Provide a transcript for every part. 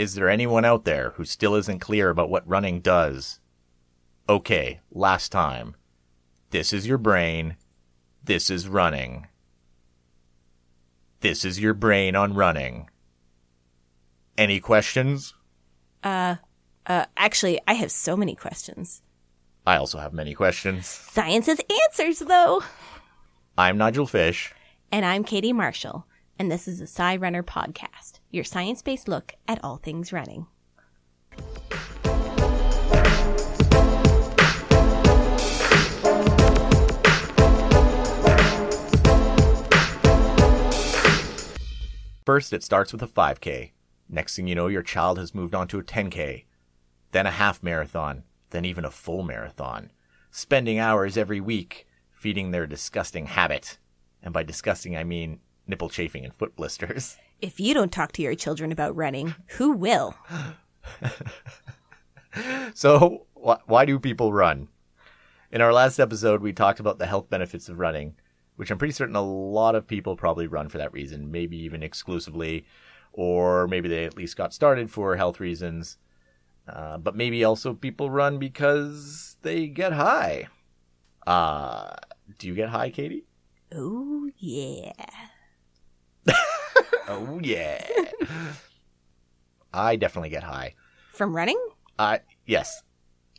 Is there anyone out there who still isn't clear about what running does? Okay, last time. This is your brain. This is running. This is your brain on running. Any questions? Uh, uh, actually, I have so many questions. I also have many questions. Science has answers, though. I'm Nigel Fish. And I'm Katie Marshall, and this is the Sci Runner Podcast, your science based look at all things running. First, it starts with a 5K. Next thing you know, your child has moved on to a 10K, then a half marathon, then even a full marathon, spending hours every week feeding their disgusting habit. And by disgusting, I mean nipple chafing and foot blisters. If you don't talk to your children about running, who will? So, wh- why do people run? In our last episode, we talked about the health benefits of running, which I'm pretty certain a lot of people probably run for that reason, maybe even exclusively, or maybe they at least got started for health reasons. Uh, but maybe also people run because they get high. Uh, do you get high, Katie? Oh, yeah. Oh, yeah. I definitely get high. From running? I yes,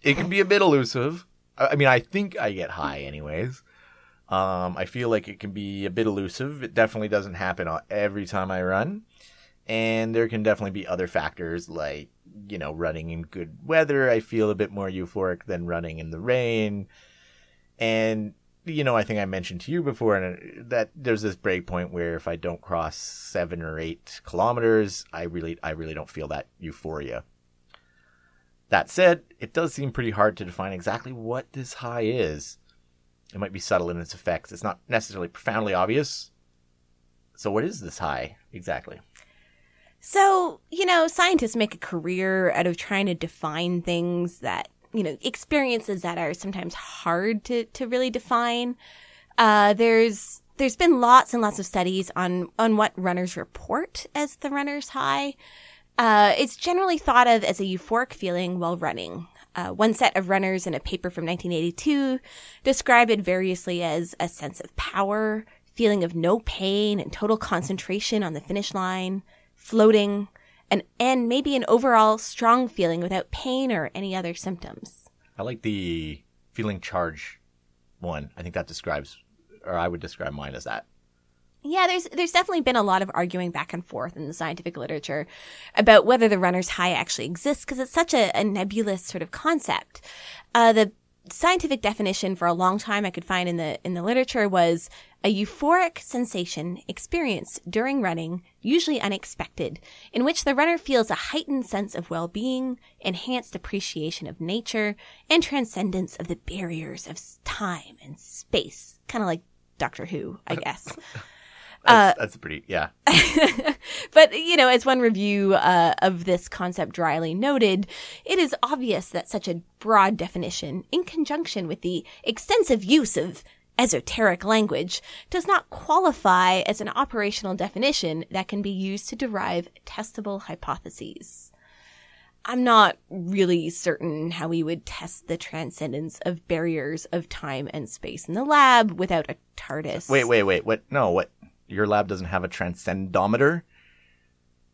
it can be a bit elusive. I I mean, I think I get high, anyways. Um, I feel like it can be a bit elusive. It definitely doesn't happen every time I run, and there can definitely be other factors like you know running in good weather. I feel a bit more euphoric than running in the rain, and you know I think I mentioned to you before and uh, that there's this break point where if I don't cross seven or eight kilometers, I really I really don't feel that euphoria. That said, it does seem pretty hard to define exactly what this high is. It might be subtle in its effects. It's not necessarily profoundly obvious. So, what is this high exactly? So, you know, scientists make a career out of trying to define things that, you know, experiences that are sometimes hard to, to really define. Uh, there's, there's been lots and lots of studies on, on what runners report as the runner's high. Uh, it's generally thought of as a euphoric feeling while running. Uh, one set of runners in a paper from 1982 described it variously as a sense of power, feeling of no pain and total concentration on the finish line, floating, and, and maybe an overall strong feeling without pain or any other symptoms. I like the feeling charge one. I think that describes, or I would describe mine as that. Yeah, there's there's definitely been a lot of arguing back and forth in the scientific literature about whether the runner's high actually exists because it's such a, a nebulous sort of concept. Uh, the scientific definition for a long time I could find in the in the literature was a euphoric sensation experienced during running, usually unexpected, in which the runner feels a heightened sense of well-being, enhanced appreciation of nature, and transcendence of the barriers of time and space. Kind of like Doctor Who, I guess. That's, that's pretty, yeah. but you know, as one review uh, of this concept dryly noted, it is obvious that such a broad definition, in conjunction with the extensive use of esoteric language, does not qualify as an operational definition that can be used to derive testable hypotheses. I'm not really certain how we would test the transcendence of barriers of time and space in the lab without a TARDIS. Wait, wait, wait. What? No, what? Your lab doesn't have a transcendometer?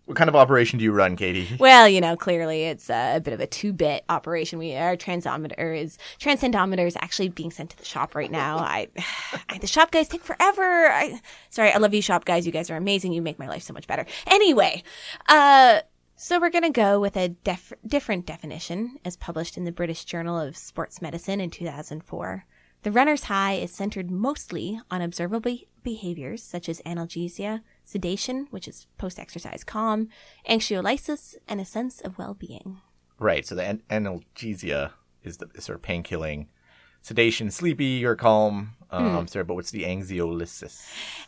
What kind of operation do you run, Katie? Well, you know, clearly it's a, bit of a two-bit operation. We our transometer is transcendometer is actually being sent to the shop right now. I, I the shop guys take forever. I sorry, I love you, shop guys. You guys are amazing. You make my life so much better. Anyway, uh. So we're going to go with a def- different definition as published in the British Journal of Sports Medicine in 2004. The runner's high is centered mostly on observable behaviors such as analgesia, sedation, which is post-exercise calm, anxiolysis, and a sense of well-being. Right. So the an- analgesia is the sort of pain killing, sedation, sleepy or calm. Um, Hmm. Sorry, but what's the anxiolysis?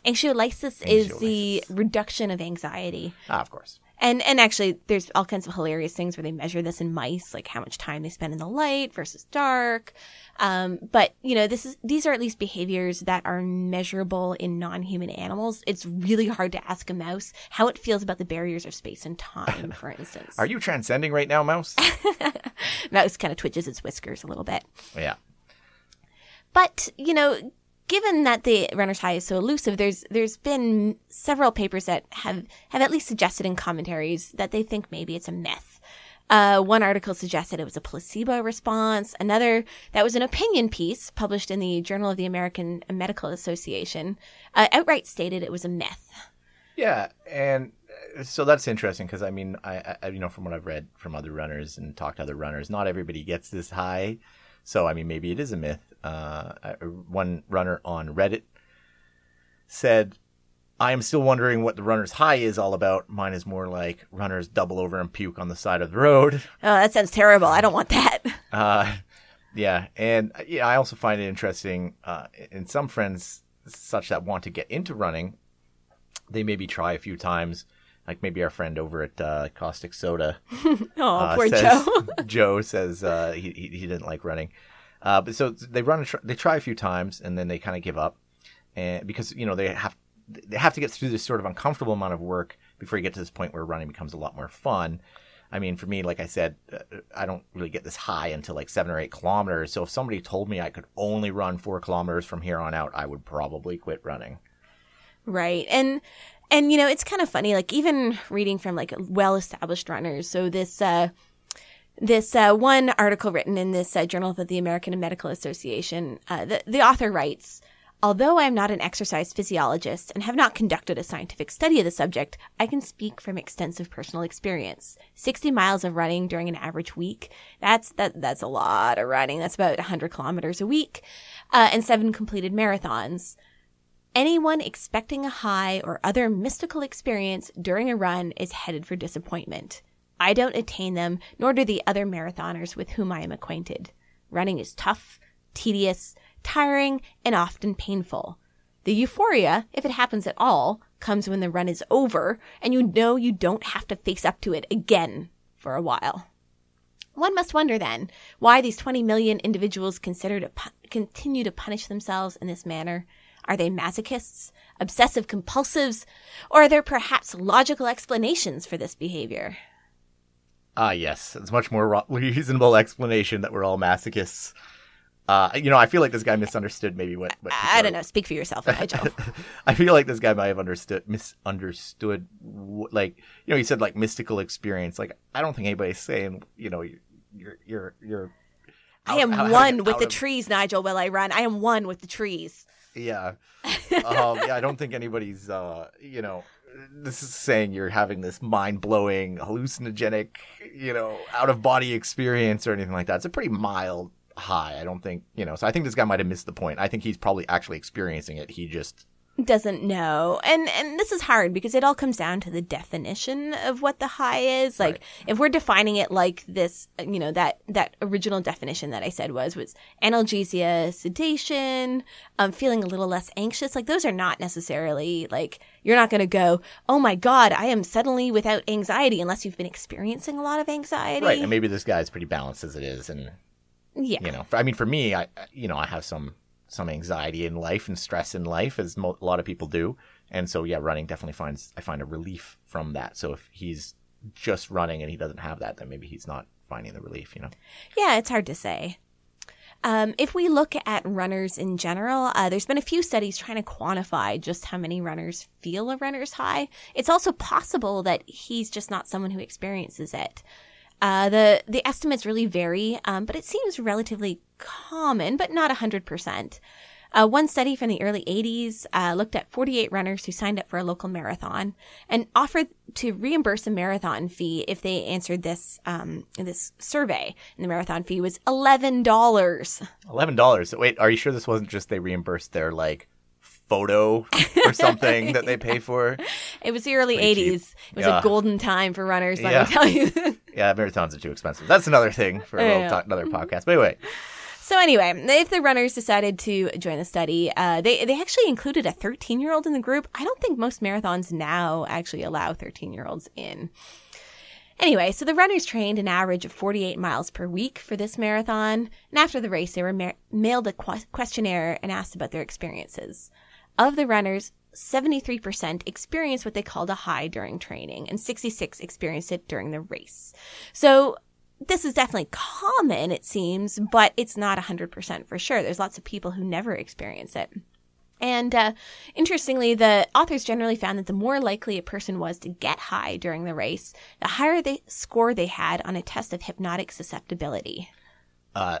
Anxiolysis is the reduction of anxiety. Ah, of course. And and actually, there's all kinds of hilarious things where they measure this in mice, like how much time they spend in the light versus dark. Um, but you know, this is these are at least behaviors that are measurable in non-human animals. It's really hard to ask a mouse how it feels about the barriers of space and time, for instance. Are you transcending right now, mouse? mouse kind of twitches its whiskers a little bit. yeah. But you know, given that the runner's high is so elusive, there's there's been several papers that have have at least suggested in commentaries that they think maybe it's a myth. Uh, one article suggested it was a placebo response. Another that was an opinion piece published in the Journal of the American Medical Association uh, outright stated it was a myth. Yeah, and uh, so that's interesting because I mean, I, I you know from what I've read from other runners and talked to other runners, not everybody gets this high. So I mean, maybe it is a myth. Uh, one runner on Reddit said, "I am still wondering what the runner's high is all about. Mine is more like runners double over and puke on the side of the road." Oh, that sounds terrible. I don't want that. Uh, yeah, and yeah, I also find it interesting. Uh, in some friends, such that want to get into running, they maybe try a few times. Like maybe our friend over at uh, Caustic Soda. oh, uh, poor says- Joe. Joe says uh, he, he didn't like running, uh, but so they run a tr- they try a few times and then they kind of give up, and because you know they have they have to get through this sort of uncomfortable amount of work before you get to this point where running becomes a lot more fun. I mean, for me, like I said, uh, I don't really get this high until like seven or eight kilometers. So if somebody told me I could only run four kilometers from here on out, I would probably quit running. Right. And and you know, it's kind of funny like even reading from like well-established runners. So this uh this uh, one article written in this uh, Journal of the American Medical Association, uh, the, the author writes, Although I am not an exercise physiologist and have not conducted a scientific study of the subject, I can speak from extensive personal experience. 60 miles of running during an average week. That's, that, that's a lot of running. That's about 100 kilometers a week. Uh, and seven completed marathons. Anyone expecting a high or other mystical experience during a run is headed for disappointment. I don't attain them, nor do the other marathoners with whom I am acquainted. Running is tough, tedious, tiring, and often painful. The euphoria, if it happens at all, comes when the run is over and you know you don't have to face up to it again for a while. One must wonder then why these 20 million individuals consider to pu- continue to punish themselves in this manner. Are they masochists, obsessive compulsives, or are there perhaps logical explanations for this behavior? Ah, yes, it's much more reasonable explanation that we're all masochists. Uh, you know, I feel like this guy misunderstood maybe what. what I don't know. Speak for yourself, Nigel. I feel like this guy might have understood misunderstood like you know he said like mystical experience like I don't think anybody's saying you know you're you're you're I am out- out- one with out the of- trees, Nigel, while I run. I am one with the trees. Yeah. Um, yeah I don't think anybody's uh you know this is saying you're having this mind blowing hallucinogenic you know out of body experience or anything like that. It's a pretty mild high I don't think you know. So I think this guy might have missed the point. I think he's probably actually experiencing it. He just Doesn't know. And and this is hard because it all comes down to the definition of what the high is. Like if we're defining it like this, you know, that that original definition that I said was was analgesia, sedation, um feeling a little less anxious. Like those are not necessarily like you're not going to go, "Oh my god, I am suddenly without anxiety" unless you've been experiencing a lot of anxiety. right and maybe this guy's pretty balanced as it is and yeah. you know i mean for me i you know i have some some anxiety in life and stress in life as mo- a lot of people do and so yeah running definitely finds i find a relief from that so if he's just running and he doesn't have that then maybe he's not finding the relief you know Yeah, it's hard to say. Um, if we look at runners in general, uh, there's been a few studies trying to quantify just how many runners feel a runner's high. It's also possible that he's just not someone who experiences it. Uh, the the estimates really vary, um, but it seems relatively common, but not 100%. Uh, one study from the early 80s uh, looked at 48 runners who signed up for a local marathon and offered to reimburse a marathon fee if they answered this um, this survey. And the marathon fee was eleven dollars. $11 so wait are you sure this wasn't just they reimbursed their like photo or something that they pay for It was the early. 80s. It was Yeah. a golden time for runners. Let Yeah. me tell you. yeah marathons are too expensive that's another thing for a little talk, another podcast but anyway So anyway, if the runners decided to join the study, uh, they they actually included a 13 year old in the group. I don't think most marathons now actually allow 13 year olds in. Anyway, so the runners trained an average of 48 miles per week for this marathon, and after the race, they were ma- mailed a qu- questionnaire and asked about their experiences. Of the runners, 73% experienced what they called a high during training, and 66 experienced it during the race. So this is definitely common, it seems, but it's not 100% for sure. There's lots of people who never experience it. And uh, interestingly, the authors generally found that the more likely a person was to get high during the race, the higher the score they had on a test of hypnotic susceptibility. Uh,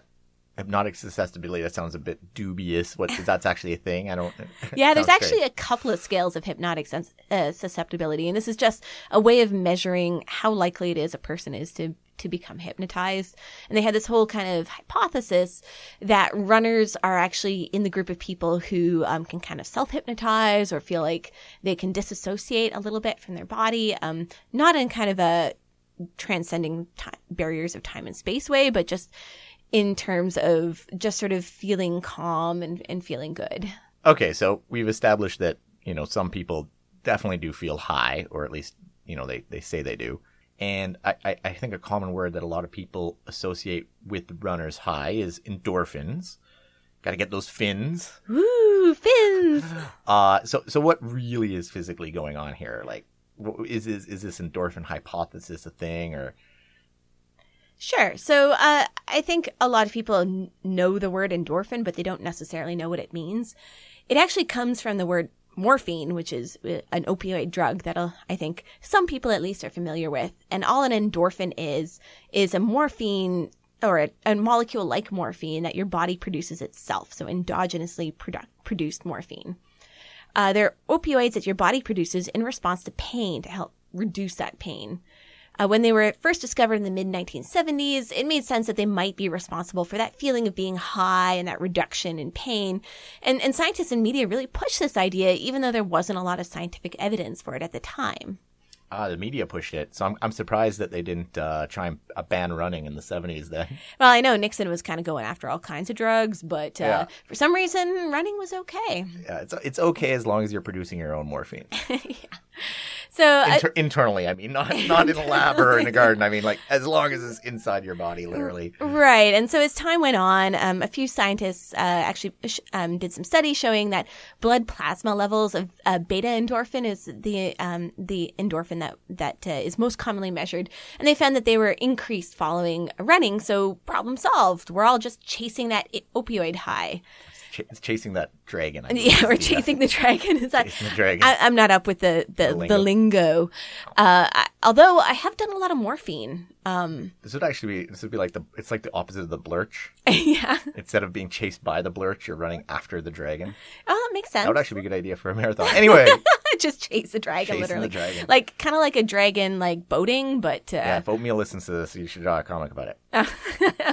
hypnotic susceptibility. That sounds a bit dubious. What that's actually a thing? I don't. Yeah, there's actually a couple of scales of hypnotic sens- uh, susceptibility, and this is just a way of measuring how likely it is a person is to to become hypnotized. And they had this whole kind of hypothesis that runners are actually in the group of people who um, can kind of self hypnotize or feel like they can disassociate a little bit from their body, um, not in kind of a transcending time, barriers of time and space way, but just in terms of just sort of feeling calm and, and feeling good. Okay, so we've established that, you know, some people definitely do feel high, or at least, you know, they, they say they do. And I, I, I think a common word that a lot of people associate with runner's high is endorphins. Got to get those fins. Woo, fins! Uh, so so what really is physically going on here? Like, is is is this endorphin hypothesis a thing, or Sure. So uh, I think a lot of people know the word endorphin, but they don't necessarily know what it means. It actually comes from the word morphine, which is uh, an opioid drug that uh, I think some people at least are familiar with. And all an endorphin is, is a morphine or a, a molecule like morphine that your body produces itself. So endogenously produ- produced morphine. Uh, they're opioids that your body produces in response to pain to help reduce that pain. Uh, when they were first discovered in the mid 1970s, it made sense that they might be responsible for that feeling of being high and that reduction in pain. And, and scientists and media really pushed this idea, even though there wasn't a lot of scientific evidence for it at the time. Ah, the media pushed it. So I'm, I'm surprised that they didn't uh, try and uh, ban running in the 70s then. Well, I know Nixon was kind of going after all kinds of drugs, but uh, Yeah. for some reason, running was okay. Yeah, it's, it's okay as long as you're producing your own morphine. So, Inter- internally, I mean, not, not in a lab or in a garden. I mean, like, as long as it's inside your body, literally. Right. And so as time went on, um, a few scientists uh, actually sh- um, did some studies showing that blood plasma levels of uh, beta endorphin is the um, the endorphin that that uh, is most commonly measured, and they found that they were increased following running. So problem solved. We're all just chasing that opioid high. Ch- it's chasing that dragon. I Yeah, we're chasing the dragon. Is that? Chasing the dragon. I, I'm not up with the the, The the lingo. Uh, I, although I have done a lot of morphine. Um, This would actually be this would be like the it's like the opposite of the blerch. yeah. Instead of being chased by the blerch, you're running after the dragon. Oh, that makes sense. That would actually be a good idea for a marathon. Anyway, just chase the dragon, Chasing the literally. dragon. Like kind of like a dragon, like boating, but uh, yeah, if Oatmeal listens to this, you should draw a comic about it.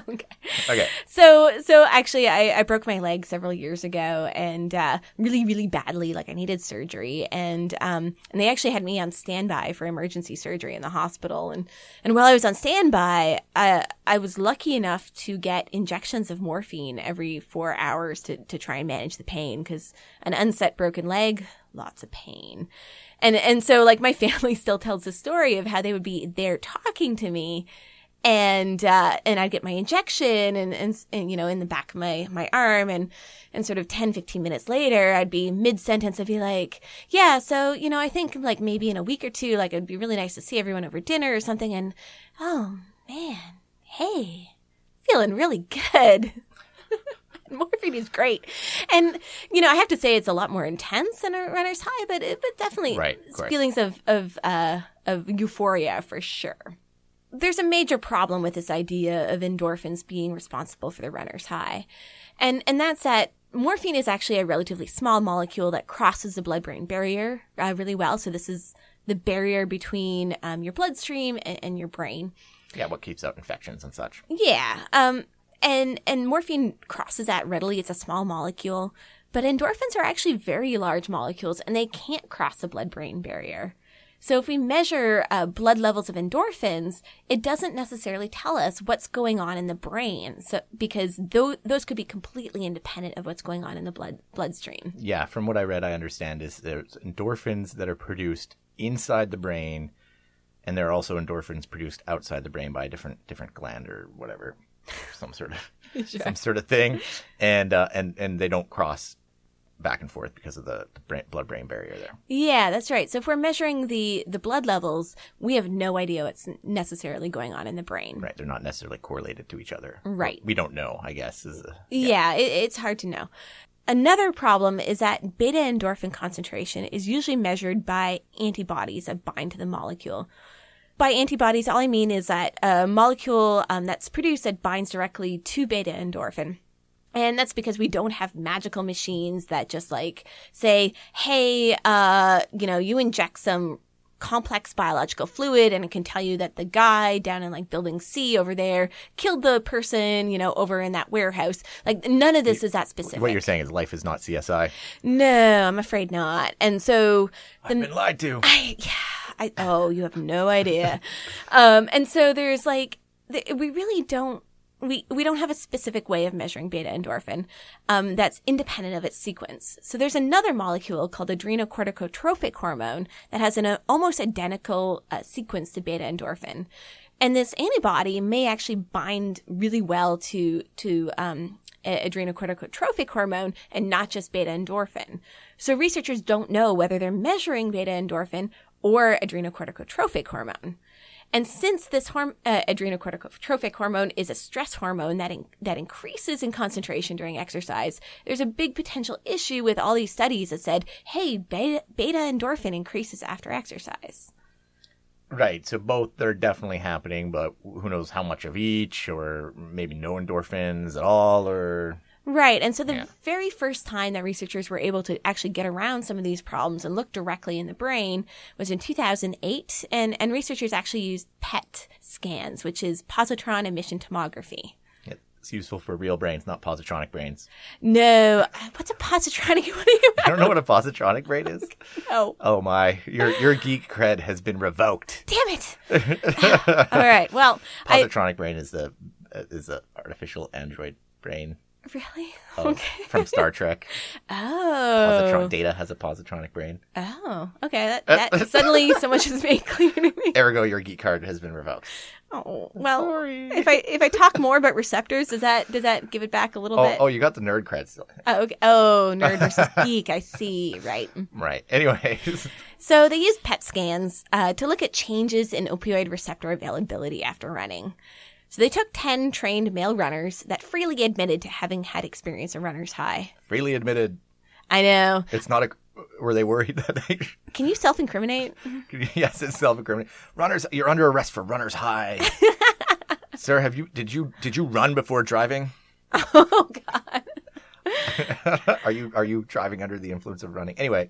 okay. Okay. So, so actually, I, I broke my leg several years ago, and uh, really, really badly. Like I needed surgery, and um, and they actually had me on standby for emergency surgery in the hospital. And and while I was on standby, I I was lucky enough to get injections of morphine every four hours to to try and manage the pain because an unset broken leg, lots of pain. And and so like my family still tells the story of how they would be there talking to me and uh, and I'd get my injection and, and and you know in the back of my my arm. And and sort of 10 15 minutes later I'd be mid sentence I'd be like yeah so you know I think like maybe in a week or two like it'd be really nice to see everyone over dinner or something. And oh man hey feeling really good morphine is great and you know I have to say it's a lot more intense than a runner's high but it, but definitely Right, feelings of of uh of euphoria for sure there's a major problem with this idea of endorphins being responsible for the runner's high. And, and that's that morphine is actually a relatively small molecule that crosses the blood brain barrier uh, really well. So this is the barrier between um, your bloodstream and, and your brain. Yeah, what keeps out infections and such. Yeah. Um, and, and morphine crosses that readily. It's a small molecule, but endorphins are actually very large molecules and they can't cross the blood brain barrier. So if we measure uh, blood levels of endorphins, it doesn't necessarily tell us what's going on in the brain. So because those those could be completely independent of what's going on in the blood bloodstream. Yeah, from what I read, I understand is there's endorphins that are produced inside the brain, and there are also endorphins produced outside the brain by a different different gland or whatever, some sort of some sort of thing, and uh, and and they don't cross back and forth because of the blood-brain barrier there. Yeah, that's right. So if we're measuring the the blood levels, we have no idea what's necessarily going on in the brain. Right, they're not necessarily correlated to each other. Right. We don't know, I guess. Is a, Yeah, it, it's hard to know. Another problem is that beta endorphin concentration is usually measured by antibodies that bind to the molecule. By antibodies, all I mean is that a molecule um, that's produced that binds directly to beta endorphin. And that's because we don't have magical machines that just like say, hey, uh, you know, you inject some complex biological fluid and it can tell you that the guy down in like building C over there killed the person, you know, over in that warehouse. Like none of this is that specific. what you're saying is life is not CSI. No, I'm afraid not. And so I've been lied to. I, yeah, I, oh, you have no idea. um, and so there's like, th- we really don't, we, we don't have a specific way of measuring beta endorphin, um, that's independent of its sequence. So there's another molecule called adrenocorticotrophic hormone that has an uh, almost identical uh, sequence to beta endorphin. And this antibody may actually bind really well to, to, um, a- adrenocorticotrophic hormone and not just beta endorphin. So researchers don't know whether they're measuring beta endorphin or adrenocorticotrophic hormone. And since this horm- uh, adrenocorticotrophic hormone is a stress hormone that in- that increases in concentration during exercise, there's a big potential issue with all these studies that said, "Hey, beta, beta endorphin increases after exercise." Right. So both are definitely happening, but who knows how much of each, or maybe no endorphins at all, or Right. And so the Yeah. very first time that researchers were able to actually get around some of these problems and look directly in the brain was in 2008. And, and researchers actually used PET scans, which is positron emission tomography. it's useful for real brains, not positronic brains. No, what's a positronic? What you I don't know what a positronic brain is. know? Oh. oh my, your your geek cred has been revoked. Damn it. All right. Well, I Positronic brain is the is the artificial android brain really of, okay. from Star Trek. Oh, Positron data has a positronic brain. oh, okay. That, that suddenly so much is made clear to me. Ergo, your geek card has been revoked. Oh, well, Sorry. if I if I talk more about receptors, does that does that give it back a little Oh, bit? oh, you got the nerd cred still. Oh, okay. Oh, nerd versus geek. I see. Right. Right. Anyways, So they use PET scans uh, to look at changes in opioid receptor availability after running. So they took 10 trained male runners that freely admitted to having had experience a runner's high. freely admitted, I know. it's not a. Were they worried that they? Can you self incriminate? yes, it's self-incriminating. Runners, you're under arrest for runner's high. Sir, have you did you did you run before driving? oh, God. are you are you driving under the influence of running? Anyway,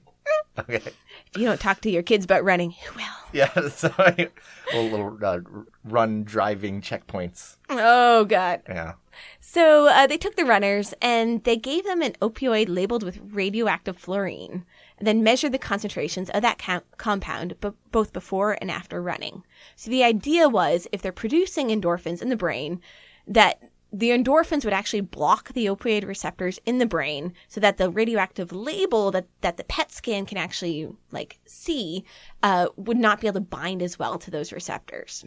okay, If you don't talk to your kids about running, who will? yeah. So a little uh, run driving checkpoints. Oh, God. Yeah. So uh, they took the runners and they gave them an opioid labeled with radioactive fluorine, and then measured the concentrations of that co- compound b- both before and after running. So the idea was if they're producing endorphins in the brain, that the endorphins would actually block the opioid receptors in the brain so that the radioactive label that, that the PET scan can actually like see uh, would not be able to bind as well to those receptors.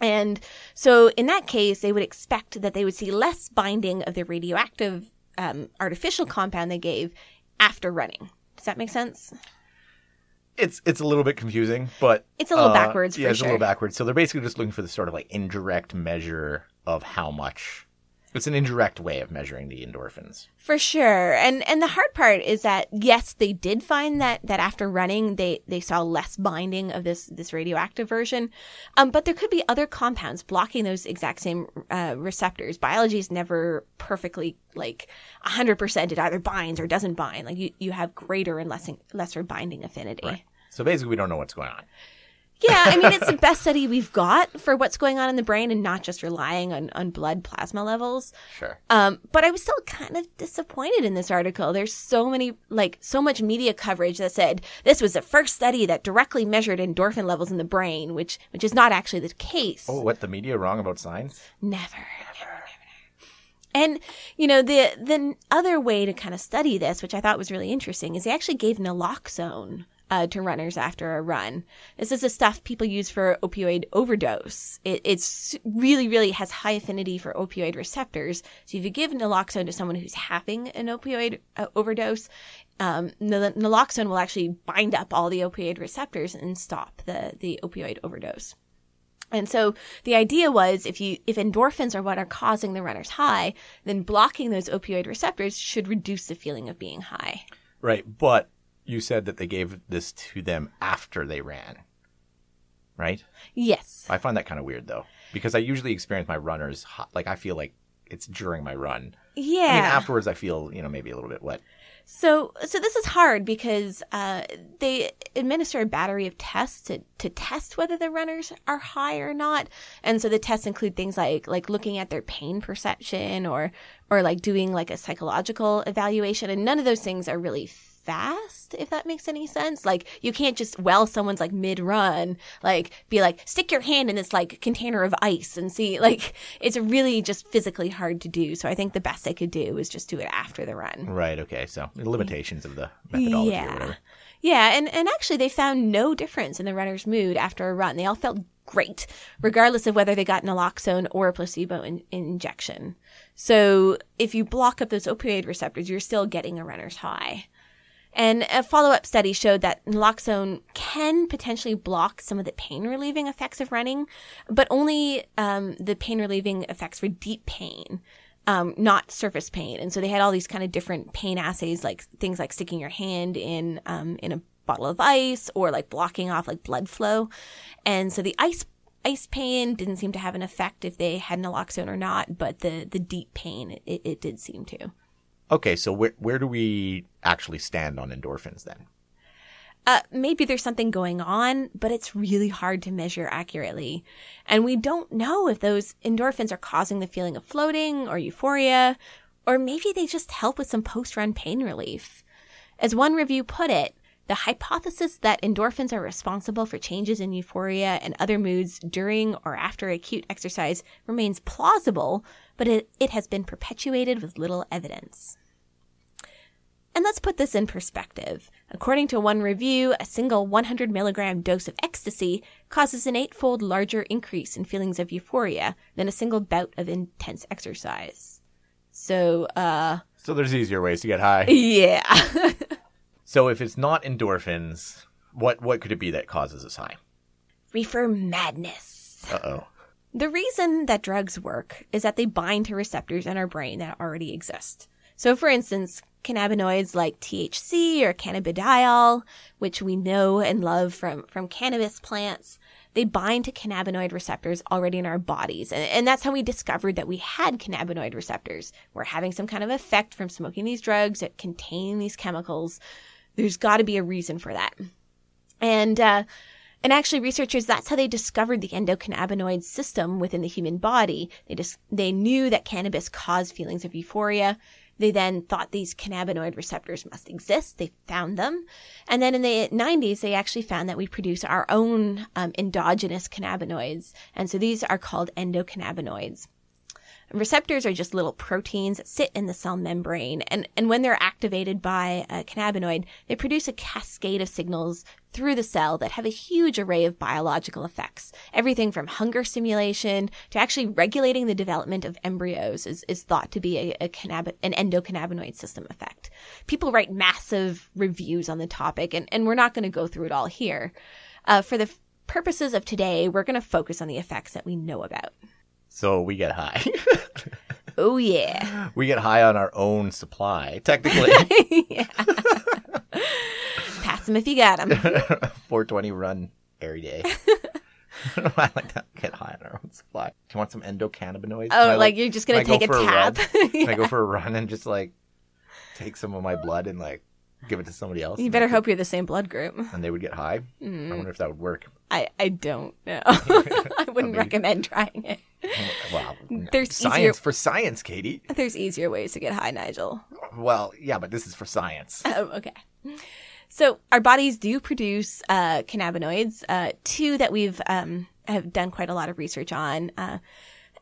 And so in that case, they would expect that they would see less binding of the radioactive um, artificial compound they gave after running. Does that make sense? It's it's a little bit confusing, but It's a little uh, backwards Yeah, it's a little backwards. So they're basically just looking for the sort of like indirect measure of how much. It's an indirect way of measuring the endorphins. For sure. And and the hard part is that yes, they did find that that after running they they saw less binding of this this radioactive version. Um but there could be other compounds blocking those exact same uh, receptors. Biology is never perfectly like 100% it either binds or doesn't bind. Like you you have greater and less lesser binding affinity. So basically, we don't know what's going on. Yeah, I mean, it's the best study we've got for what's going on in the brain and not just relying on, on blood plasma levels. Sure. Um, but I was still kind of disappointed in this article. There's so many, like, so much media coverage that said this was the first study that directly measured endorphin levels in the brain, which, which is not actually the case. Oh, what the media wrong about science? Never. never. And you know the the other way to kind of study this, which I thought was really interesting, is they actually gave naloxone uh, to runners after a run. This is the stuff people use for opioid overdose. It, it's really, really has high affinity for opioid receptors. So if you give naloxone to someone who's having an opioid uh, overdose, um, nal- naloxone will actually bind up all the opioid receptors and stop the, the opioid overdose. And so the idea was if you if endorphins are what are causing the runner's high, then blocking those opioid receptors should reduce the feeling of being high. Right, but you said that they gave this to them after they ran. Right? Yes. I find that kind of weird though, because I usually experience my runners hot, like I feel like it's during my run. Yeah. I mean, afterwards I feel you know maybe a little bit wet. So, so this is hard because uh, they administer a battery of tests to, to test whether the runners are high or not, and so the tests include things like like looking at their pain perception or or like doing like a psychological evaluation, and none of those things are really fast, if that makes any sense. Like you can't just while someone's like mid run, like be like, stick your hand in this like container of ice and see like it's really just physically hard to do. So I think the best I could do is just do it after the run. Right. Okay. So the limitations of the methodology or Yeah. whatever. Yeah, and, and actually they found no difference in the runner's mood after a run. They all felt great, regardless of whether they got naloxone or a placebo in, injection. So if you block up those opioid receptors, you're still getting a runner's high. And a follow up study showed that naloxone can potentially block some of the pain relieving effects of running, but only um, the pain relieving effects for deep pain, um, not surface pain. And so they had all these kind of different pain assays, like things like sticking your hand in um, in a bottle of ice or like blocking off like blood flow. And so the ice ice pain didn't seem to have an effect if they had naloxone or not, but the the deep pain it, it did seem to. Okay. So where where do we actually stand on endorphins then? uh, maybe there's something going on, but it's really hard to measure accurately. And we don't know if those endorphins are causing the feeling of floating or euphoria, or maybe they just help with some post run pain relief. As one review put it, the hypothesis that endorphins are responsible for changes in euphoria and other moods during or after acute exercise remains plausible, but it, it has been perpetuated with little evidence. And let's put this in perspective. According to one review, a single 100 milligram dose of ecstasy causes an eightfold larger increase in feelings of euphoria than a single bout of intense exercise. So, uh, So there's easier ways to get high. yeah. so if it's not endorphins, what what could it be that causes us high? Reefer madness. Uh oh. The reason that drugs work is that they bind to receptors in our brain that already exist. So, for instance, cannabinoids like THC or cannabidiol, which we know and love from, from cannabis plants, they bind to cannabinoid receptors already in our bodies. And, and that's how we discovered that we had cannabinoid receptors. We're having some kind of effect from smoking these drugs that contain these chemicals. There's got to be a reason for that. And, uh, and actually, researchers, that's how they discovered the endocannabinoid system within the human body. They just, they knew that cannabis caused feelings of euphoria. They then thought these cannabinoid receptors must exist. They found them. And then in the 90s, they actually found that we produce our own um, endogenous cannabinoids. And so these are called endocannabinoids. Receptors are just little proteins that sit in the cell membrane, and, and when they're activated by a cannabinoid, they produce a cascade of signals through the cell that have a huge array of biological effects. Everything from hunger stimulation to actually regulating the development of embryos is, is thought to be a, a cannab- an endocannabinoid system effect. People write massive reviews on the topic, and, and we're not going to go through it all here. Uh, for the purposes of today, we're going to focus on the effects that we know about. So we get high. Oh, yeah. we get high on our own supply. Technically. Pass them if you got them. 420 run every day. I like to get high on our own supply. Do you want some endocannabinoids? Can Oh, I, like you're just gonna take go a tab. run? Can I go for a run and just like take some of my blood and like give it to somebody else? You better hope you're the same blood group. And they would get high. I Mm. wonder if that would work. I, I don't know. I wouldn't recommend trying it. Well, There's science easier- for science, Katie. There's easier ways to get high, Nigel. Well, yeah, but this is for science. Oh, okay. So our bodies do produce uh, cannabinoids, uh, two that we've um, have done quite a lot of research on, uh,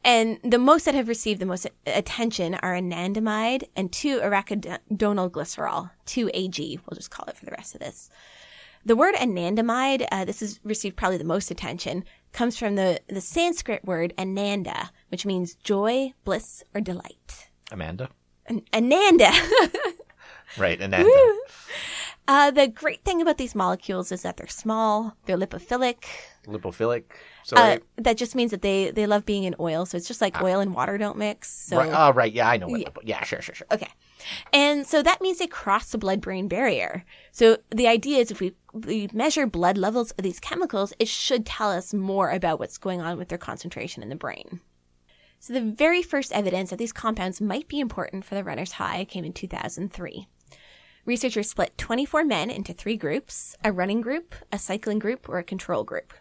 and the most that have received the most attention are anandamide and two arachidonyl glycerol, two AG. We'll just call it for the rest of this. The word anandamide, uh, this has received probably the most attention, comes from the, the Sanskrit word ananda, which means joy, bliss, or delight. Amanda? An- ananda. Right, Ananda. Uh, the great thing about these molecules is that they're small, they're lipophilic. Lipophilic. So, Uh, that just means that they, they love being in oil. So it's just like oil and water don't mix. So, right, oh, right, yeah, I know what. Yeah, yeah sure, sure, sure. okay. And so that means they cross the blood brain barrier. So the idea is if we, we measure blood levels of these chemicals, it should tell us more about what's going on with their concentration in the brain. So the very first evidence that these compounds might be important for the runner's high came in 2003. Researchers split 24 men into three groups a running group, a cycling group, or a control group.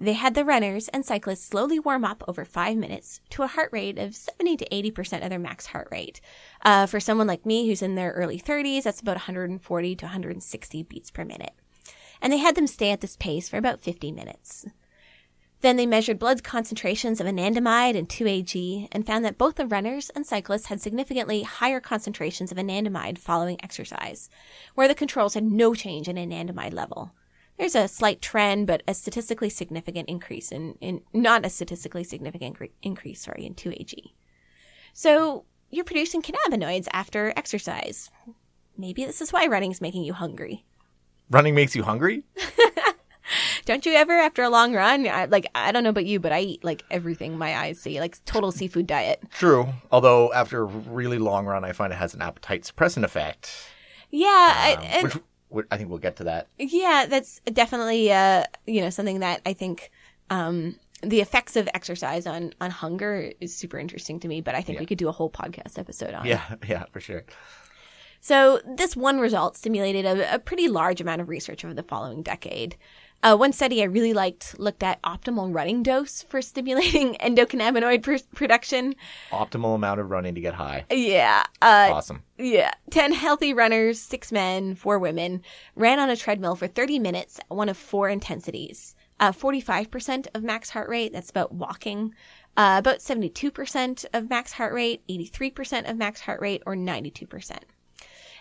They had the runners and cyclists slowly warm up over five minutes to a heart rate of 70 to 80% of their max heart rate. Uh, for someone like me who's in their early 30s, that's about 140 to 160 beats per minute. And they had them stay at this pace for about 50 minutes. Then they measured blood concentrations of anandamide and 2-AG and found that both the runners and cyclists had significantly higher concentrations of anandamide following exercise, where the controls had no change in anandamide level. There's a slight trend, but a statistically significant increase in, in not a statistically significant increase, sorry, in 2-AG. So you're producing cannabinoids after exercise. Maybe this is why running is making you hungry. Running makes you hungry? Don't you ever, after a long run, I, like I don't know about you, but I eat like everything my eyes see, like total seafood diet. True. Although after a really long run, I find it has an appetite suppressant effect. Yeah, I, um, which, which I think we'll get to that. yeah, that's definitely uh, you know something that I think um, the effects of exercise on on hunger is super interesting to me. But I think we could do a whole podcast episode on. it. Yeah, yeah, for sure. So this one result stimulated a, a pretty large amount of research over the following decade. Uh, one study I really liked looked at optimal running dose for stimulating endocannabinoid pr- production. Optimal amount of running to get high. Yeah, uh, Awesome. Yeah. 10 healthy runners, six men, four women, ran on a treadmill for 30 minutes at one of four intensities. Uh, 45% of max heart rate, that's about walking. Uh, about 72% of max heart rate, 83% of max heart rate, or 92%.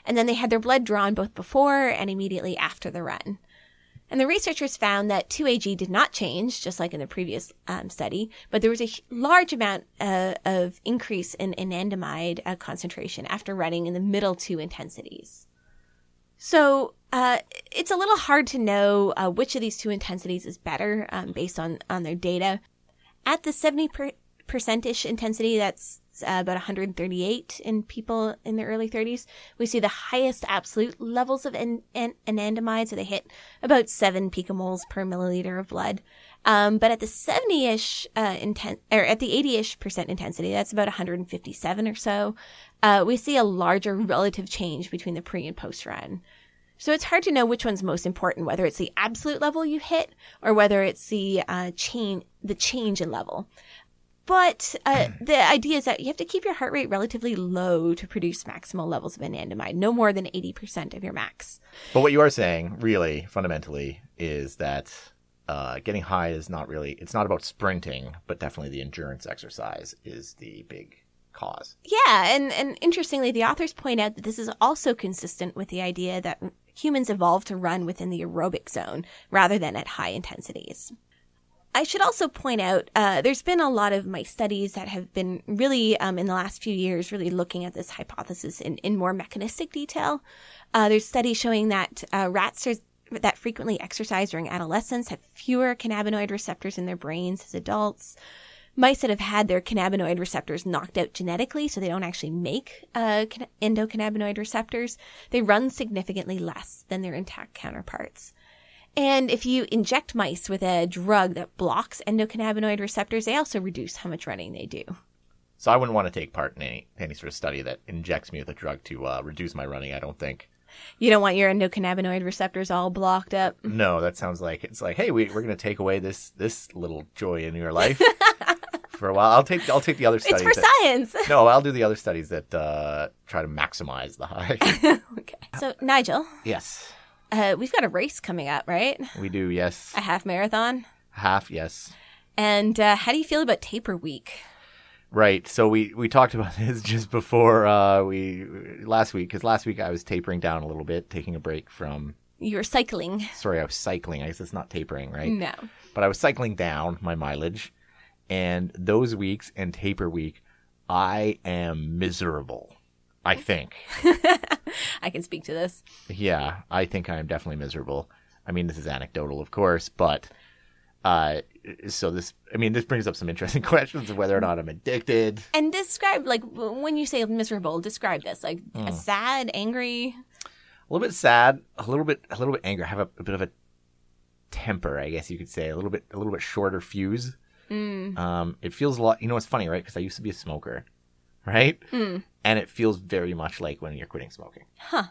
And then they had their blood drawn both before and immediately after the run. And the researchers found that 2AG did not change, just like in the previous um, study, but there was a large amount uh, of increase in anandamide uh, concentration after running in the middle two intensities. So uh, it's a little hard to know uh, which of these two intensities is better um, based on, on their data. At the 70 per- percent-ish intensity, that's about 138 in people in their early 30s, we see the highest absolute levels of an- an- anandamide, so they hit about 7 picomoles per milliliter of blood. Um, but at the 70-ish uh, or at the 80-ish percent intensity, that's about 157 or so, uh, we see a larger relative change between the pre and post run. So it's hard to know which one's most important, whether it's the absolute level you hit or whether it's the uh, change, the change in level. But uh, the idea is that you have to keep your heart rate relatively low to produce maximal levels of anandamide, no more than 80% of your max. But what you are saying, really, fundamentally, is that uh, getting high is not really, it's not about sprinting, but definitely the endurance exercise is the big cause. Yeah, and, and interestingly, the authors point out that this is also consistent with the idea that humans evolved to run within the aerobic zone rather than at high intensities. I should also point out uh, there's been a lot of my studies that have been really, um, in the last few years, really looking at this hypothesis in, in more mechanistic detail. Uh, there's studies showing that uh, rats are, that frequently exercise during adolescence have fewer cannabinoid receptors in their brains as adults. Mice that have had their cannabinoid receptors knocked out genetically, so they don't actually make uh, endocannabinoid receptors, they run significantly less than their intact counterparts. And if you inject mice with a drug that blocks endocannabinoid receptors, they also reduce how much running they do. So I wouldn't want to take part in any, any sort of study that injects me with a drug to uh, reduce my running, I don't think. You don't want your endocannabinoid receptors all blocked up. No, that sounds like it's like, hey, we, we're going to take away this this little joy in your life for a while. I'll take I'll take the other It's studies. for that- science. no, I'll do the other studies that uh, try to maximize the high. okay. So, Nigel, yes, uh, we've got a race coming up, right? we do. Yes, A half marathon. half. Yes, And uh, how do you feel about taper week? right. So we we talked about this just before uh, we last week because last week I was tapering down a little bit, taking a break from. You were cycling. Sorry, I was cycling. I guess it's not tapering, right? No. but I was cycling down my mileage, and those weeks and taper week, I am miserable. I think. I can speak to this. Yeah, I think I am definitely miserable. I mean, this is anecdotal, of course, but uh, so this, I mean, this brings up some interesting questions of whether or not I'm addicted. And describe, like, when you say miserable, describe this. Like, Hmm. sad, angry. A little bit sad, a little bit, a little bit angry. I have a, a bit of a temper, I guess you could say, a little bit, a little bit shorter fuse. Mm. Um, it feels a lot. You know, it's funny, right? Because I used to be a smoker, right? Mm. And it feels very much like when you're quitting smoking. Huh.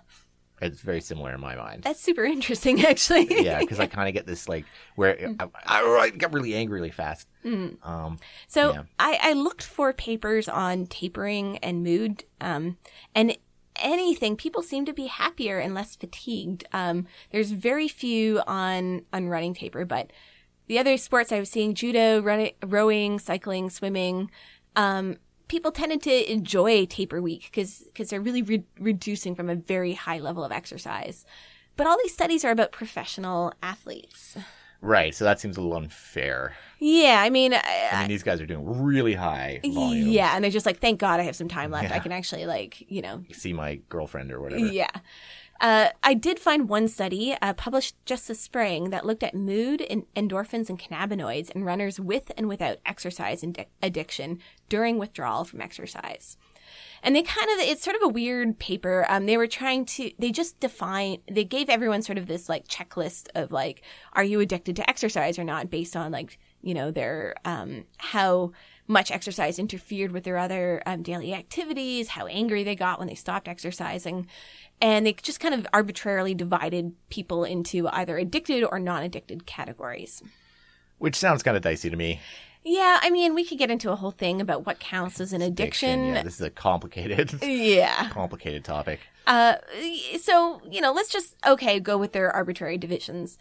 It's very similar in my mind. That's super interesting, actually. yeah, because I kind of get this like where I, I, I get really angry really fast. Mm. Um, So Yeah. I, I looked for papers on tapering and mood, um, and anything. People seem to be happier and less fatigued. Um, there's very few on on running taper, but the other sports I was seeing judo, running, rowing, cycling, swimming. Um, people tended to enjoy taper week because because they're really re- reducing from a very high level of exercise. But all these studies are about professional athletes. right. So that seems a little unfair. Yeah, I mean, I I, mean, these guys are doing really high volumes. Yeah, and they're just like, thank God I have some time left. I can actually like, you know, See my girlfriend or whatever. yeah. Uh, I did find one study uh, published just this spring that looked at mood and endorphins and cannabinoids in runners with and without exercise indi- addiction during withdrawal from exercise. And they kind of, it's sort of a weird paper. Um, they were trying to, they just define, they gave everyone sort of this like checklist of like, are you addicted to exercise or not based on like, you know, their, um, how much exercise interfered with their other um, daily activities, how angry they got when they stopped exercising. And they just kind of arbitrarily divided people into either addicted or non addicted categories. Which sounds kind of dicey to me. Yeah, I mean, we could get into a whole thing about what counts as an addiction. Yeah, this is a complicated, Yeah. complicated topic. Uh, so you know, let's just okay go with their arbitrary divisions.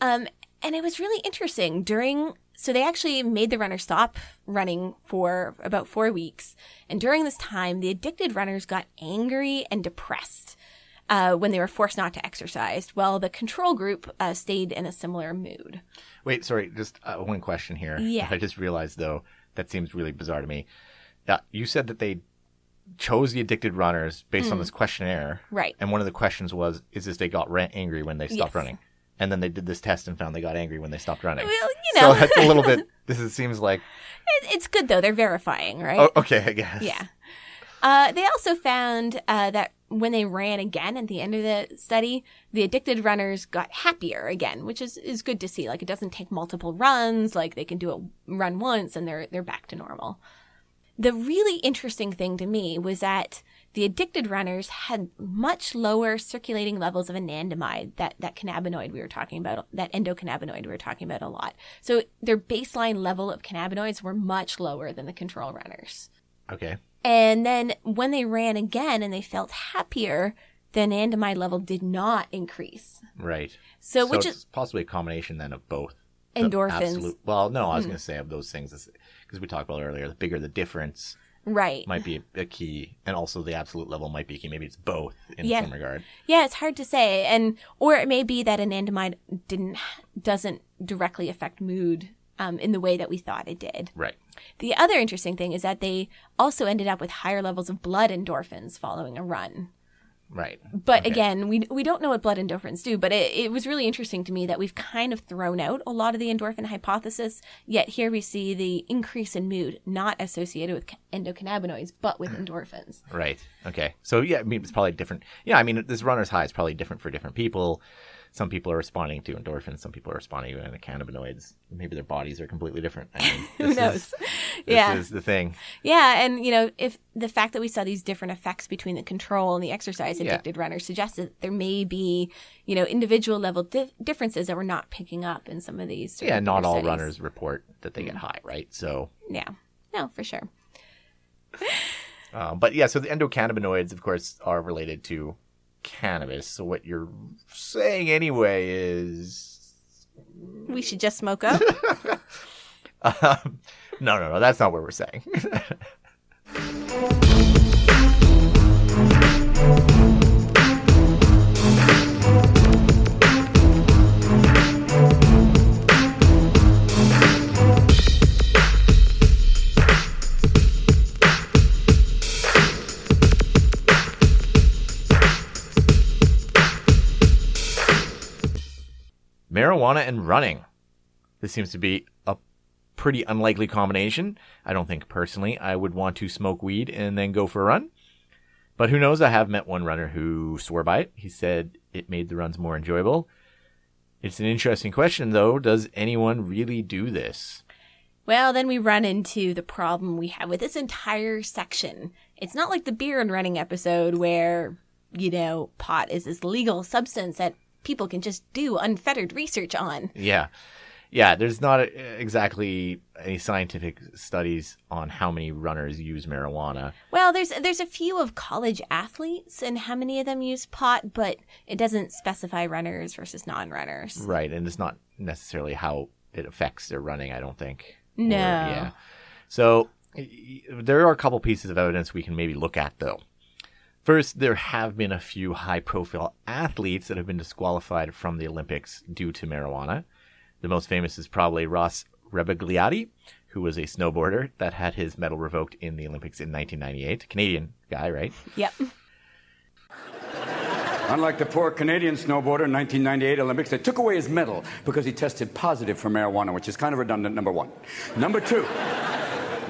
Um, and it was really interesting during. So they actually made the runner stop running for about four weeks, and during this time, the addicted runners got angry and depressed uh, when they were forced not to exercise, while the control group uh, stayed in a similar mood. Wait, sorry, just uh, one question here. Yeah. I just realized though that seems really bizarre to me. Uh, you said that they chose the addicted runners based Hmm. on this questionnaire, Right. and one of the questions was, "Is this they got angry when they stopped Yes. running?" And then they did this test and found they got angry when they stopped running. Well, you know, So that's a little bit. This is, seems like it's good though. They're verifying, right? oh, okay, I guess. Yeah. Uh, they also found uh, that when they ran again at the end of the study, the addicted runners got happier again, which is, is good to see. Like it doesn't take multiple runs. Like they can do a run once and they're they're back to normal. The really interesting thing to me was that the addicted runners had much lower circulating levels of anandamide, that, that cannabinoid we were talking about, that endocannabinoid we were talking about a lot. So their baseline level of cannabinoids were much lower than the control runners. Okay. And then when they ran again and they felt happier, the anandamide level did not increase. Right. So, which it's is possibly a combination then of both. Endorphins. Absolute- well, no, I was mm-hmm. going to say of those things because we talked about earlier. The bigger the difference right. might be a, key, and also the absolute level might be a key. Maybe it's both in Yeah. some regard. Yeah, it's hard to say, and or it may be that anandamide didn't doesn't directly affect mood um, in the way that we thought it did. Right. The other interesting thing is that they also ended up with higher levels of blood endorphins following a run. Right. But Okay. again, we we don't know what blood endorphins do. But it, it was really interesting to me that we've kind of thrown out a lot of the endorphin hypothesis. Yet here we see the increase in mood not associated with endocannabinoids, but with endorphins. Right. Okay. So yeah, I mean it's probably different. Yeah, I mean this runner's high is probably different for different people. Some people are responding to endorphins, some people are responding to cannabinoids. Maybe their bodies are completely different. I mean, Who knows? Is, this yeah. is the thing. Yeah, and you know, if the fact that we saw these different effects between the control and the exercise Yeah. addicted runners suggests that there may be, you know, individual level di- differences that we're not picking up in some of these. Yeah, not all studies. runners report that they Mm. get high, right? So, Yeah, no, for sure. um, but yeah, so the endocannabinoids, of course, are related to cannabis. So what you're saying anyway is, We should just smoke up. um, no, no, no, that's not what we're saying. marijuana and running. This seems to be a pretty unlikely combination. I don't think personally I would want to smoke weed and then go for a run. But who knows? I have met one runner who swore by it. He said it made the runs more enjoyable. It's an interesting question, though. Does anyone really do this? Well, then we run into the problem we have with this entire section. It's not like the beer and running episode where, you know, pot is this legal substance that people can just do unfettered research on. Yeah. Yeah, there's not uh, exactly any scientific studies on how many runners use marijuana. Well, there's there's a few of college athletes and how many of them use pot, but it doesn't specify runners versus non-runners. Right, and it's not necessarily how it affects their running, I don't think. Or- No. yeah. So there are a couple pieces of evidence we can maybe look at, though. First, there have been a few high profile athletes that have been disqualified from the Olympics due to marijuana. The most famous is probably Ross Rebagliati, who was a snowboarder that had his medal revoked in the Olympics in 1998. Canadian guy, right? Yep. Unlike the poor Canadian snowboarder in 1998 Olympics, they took away his medal because he tested positive for marijuana, which is kind of redundant, number one. Number two,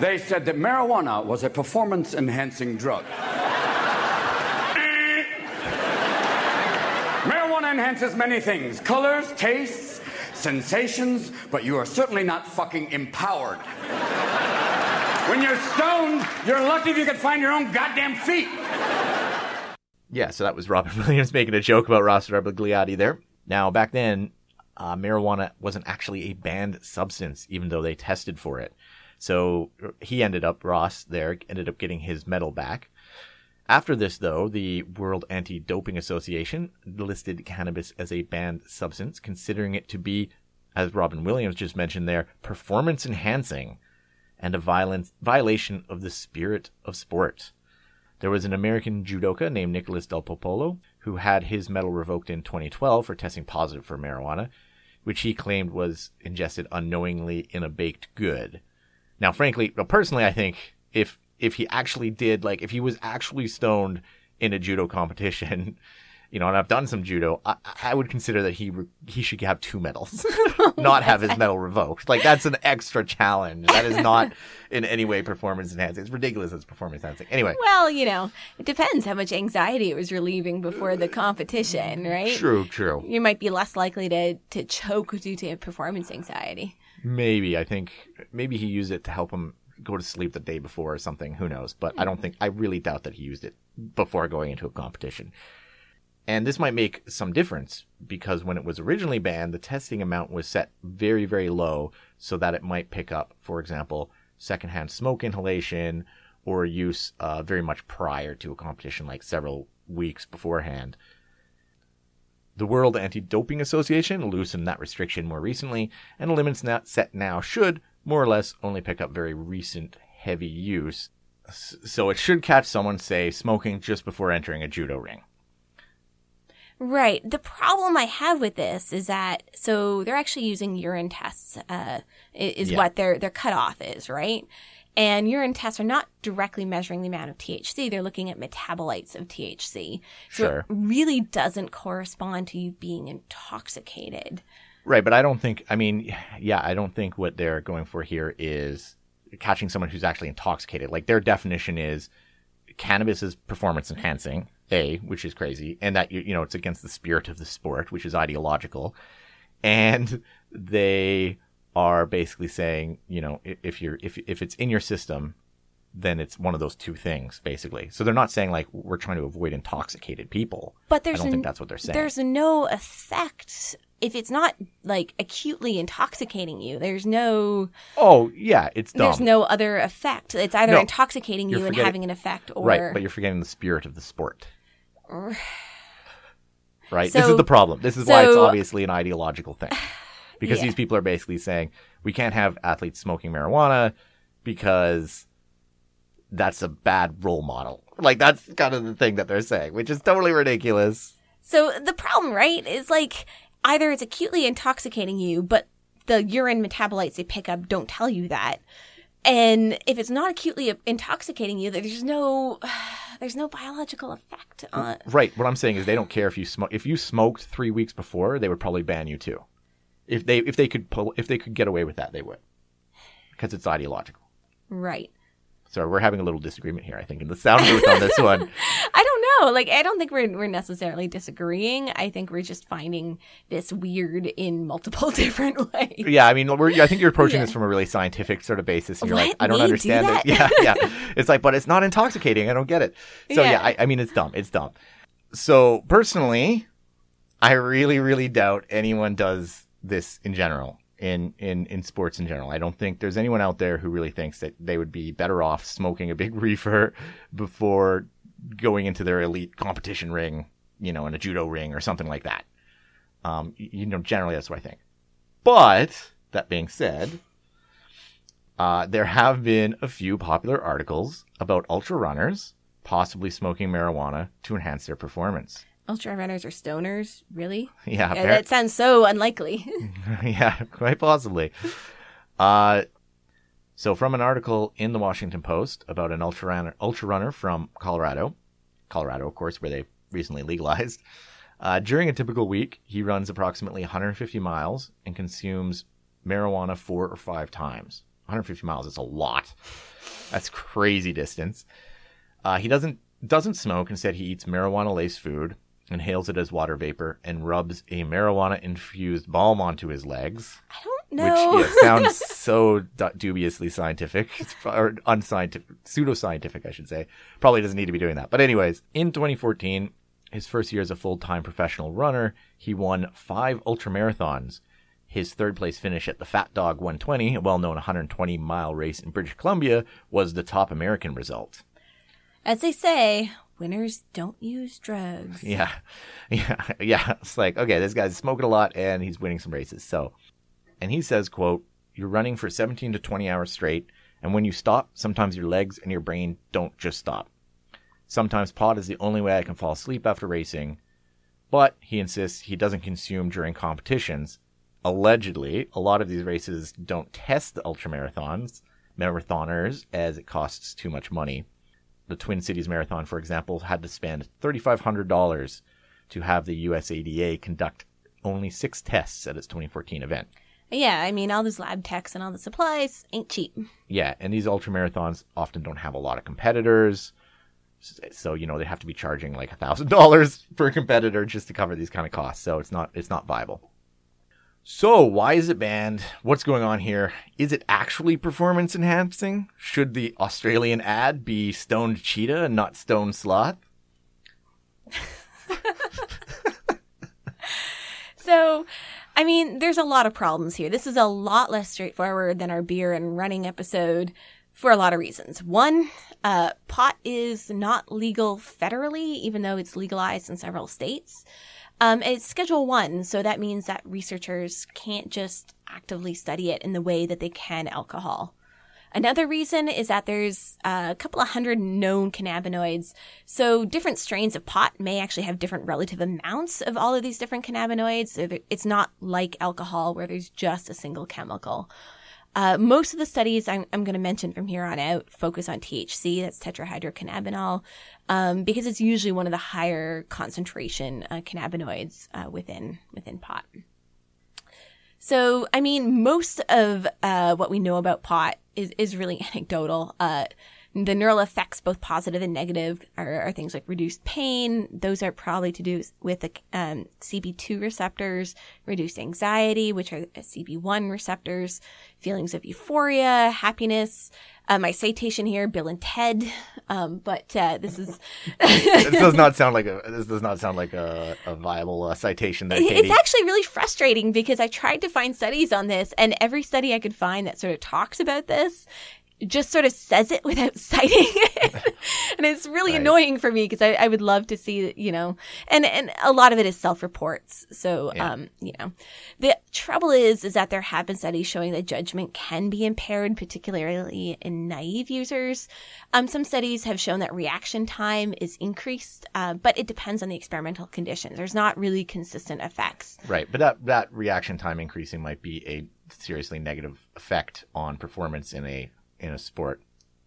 they said that marijuana was a performance enhancing drug. marijuana enhances many things colors, tastes, sensations, but you are certainly not fucking empowered. When you're stoned, you're lucky if you can find your own goddamn feet. Yeah, so that was Robin Williams making a joke about Ross Rebagliati there. Now, back then, uh, marijuana wasn't actually a banned substance, even though they tested for it. So he ended up, Ross there, ended up getting his medal back. After this, though, the World Anti Doping Association listed cannabis as a banned substance, considering it to be, as Robin Williams just mentioned there, performance enhancing and a violation of the spirit of sport. There was an American judoka named Nicholas Del Popolo who had his medal revoked in 2012 for testing positive for marijuana, which he claimed was ingested unknowingly in a baked good. Now, frankly, well, personally, I think if if he actually did, like, if he was actually stoned in a judo competition, you know, and I've done some judo, I, I would consider that he re- he should have two medals, not have his medal revoked. Like, that's an extra challenge. That is not in any way performance enhancing. It's ridiculous. It's performance enhancing. Anyway, Well, you know, it depends how much anxiety it was relieving before the competition, right? true, true. You might be less likely to, to choke due to performance anxiety. Maybe I think maybe he used it to help him go to sleep the day before or something. Who knows? But I don't think I really doubt that he used it before going into a competition. And this might make some difference because when it was originally banned, the testing amount was set very, very low so that it might pick up, for example, secondhand smoke inhalation or use uh, very much prior to a competition, like several weeks beforehand. The World Anti Doping Association loosened that restriction more recently, and the limits now set now should, more or less, only pick up very recent heavy use. So it should catch someone, say, smoking just before entering a judo ring. Right. The problem I have with this is that so they're actually using urine tests. Uh, is Yeah. what their their cutoff is, right? And urine tests are not directly measuring the amount of THC. They're looking at metabolites of THC. So Sure. it really doesn't correspond to you being intoxicated. Right, but I don't think, I mean, yeah, I don't think what they're going for here is catching someone who's actually intoxicated. Like their definition is cannabis is performance enhancing, A, which is crazy, and that you you know it's against the spirit of the sport, which is ideological, and they are basically saying, you know, if you're if if it's in your system, then it's one of those two things, basically. So they're not saying like we're trying to avoid intoxicated people. But there's I don't think that's what they're saying. There's no effect if it's not like acutely intoxicating you. There's no Oh yeah, it's dumb. there's no other effect. It's either No, intoxicating you're and having an effect or Right, but you're forgetting the spirit of the sport. Right? this is the problem. This is why it's obviously an ideological thing. Because Yeah. these people are basically saying we can't have athletes smoking marijuana because that's a bad role model. Like that's kind of the thing that they're saying, which is totally ridiculous. So the problem, right, is like either it's acutely intoxicating you, but the urine metabolites they pick up don't tell you that. And if it's not acutely intoxicating you, there's no there's no biological effect on Right. What I'm saying is they don't care if you smoke. If you smoked three weeks before, they would probably ban you too. If they if they could pull if they could get away with that, they would, because it's ideological. right. So we're having a little disagreement here, I think, in the sound booth on this one. I don't know. Like I don't think we're we're necessarily disagreeing. I think we're just finding this weird in multiple different ways. Yeah, I mean, we're, I think you're approaching Yeah. this from a really scientific sort of basis, and you're like, I don't understand that? it. Yeah, yeah. It's like, but it's not intoxicating. I don't get it. So yeah, Yeah. I, I mean, it's dumb. It's dumb. So personally, I really, really doubt anyone does this in general. In, in, in sports in general. I don't think there's anyone out there who really thinks that they would be better off smoking a big reefer before going into their elite competition ring, you know, in a judo ring or something like that. Um, you know, generally that's what I think. But that being said, uh, there have been a few popular articles about ultra runners possibly smoking marijuana to enhance their performance. Ultra runners are stoners, really? Yeah, Yeah, that sounds so unlikely. yeah, quite possibly. Uh, so from an article in the Washington Post about an ultra runner, ultra runner from Colorado, Colorado, of course, where they recently legalized. Uh, during a typical week, he runs approximately 150 miles and consumes marijuana four or five times. 150 miles is a lot. That's crazy distance. Uh, he doesn't doesn't smoke. Instead, he eats marijuana laced food, inhales it as water vapor, and rubs a marijuana infused balm onto his legs. I don't know. Which yeah, sounds so dubiously scientific, or unscientific, pseudoscientific, I should say. Probably doesn't need to be doing that. But anyways, in 2014, his first year as a full-time professional runner, he won five ultramarathons. His third place finish at the Fat Dog 120, a well-known 120 mile race in British Columbia, was the top American result. As they say, winners don't use drugs. Yeah, yeah, yeah. It's like okay, this guy's smoking a lot and he's winning some races. So, and he says, "quote You're running for 17 to 20 hours straight, and when you stop, sometimes your legs and your brain don't just stop. Sometimes pot is the only way I can fall asleep after racing, but he insists he doesn't consume during competitions. Allegedly, a lot of these races don't test the ultramarathons, marathoners, as it costs too much money." The Twin Cities Marathon, for example, had to spend $3,500 to have the USADA conduct only six tests at its 2014 event. Yeah, I mean, all those lab techs and all the supplies ain't cheap. Yeah, and these ultra marathons often don't have a lot of competitors. So, you know, they have to be charging like $1,000 per competitor just to cover these kind of costs. So it's not, it's not viable. So, why is it banned? What's going on here? Is it actually performance enhancing? Should the Australian ad be stoned cheetah and not stoned sloth? So, I mean, there's a lot of problems here. This is a lot less straightforward than our beer and running episode for a lot of reasons. One, uh, pot is not legal federally, even though it's legalized in several states. Um, it's Schedule One, so that means that researchers can't just actively study it in the way that they can alcohol. Another reason is that there's a couple of hundred known cannabinoids. So different strains of pot may actually have different relative amounts of all of these different cannabinoids. It's not like alcohol where there's just a single chemical. Uh, most of the studies I'm, I'm going to mention from here on out focus on THC, that's tetrahydrocannabinol, um, because it's usually one of the higher concentration uh, cannabinoids uh, within within pot. So, I mean, most of uh, what we know about pot is, is really anecdotal. The neural effects, both positive and negative, are, are things like reduced pain. Those are probably to do with the um, CB2 receptors, reduced anxiety, which are CB1 receptors, feelings of euphoria, happiness. Uh, my citation here, Bill and Ted. Um, but uh, this is this does not sound like a this does not sound like a, a viable uh, citation. There, Katie. It's actually really frustrating because I tried to find studies on this, and every study I could find that sort of talks about this just sort of says it without citing it. and it's really right. annoying for me because I, I, would love to see, you know, and, and a lot of it is self-reports. So, yeah. um, you know, the trouble is, is that there have been studies showing that judgment can be impaired, particularly in naive users. Um, some studies have shown that reaction time is increased, uh, but it depends on the experimental conditions. There's not really consistent effects. Right. But that, that reaction time increasing might be a seriously negative effect on performance in a in a sport.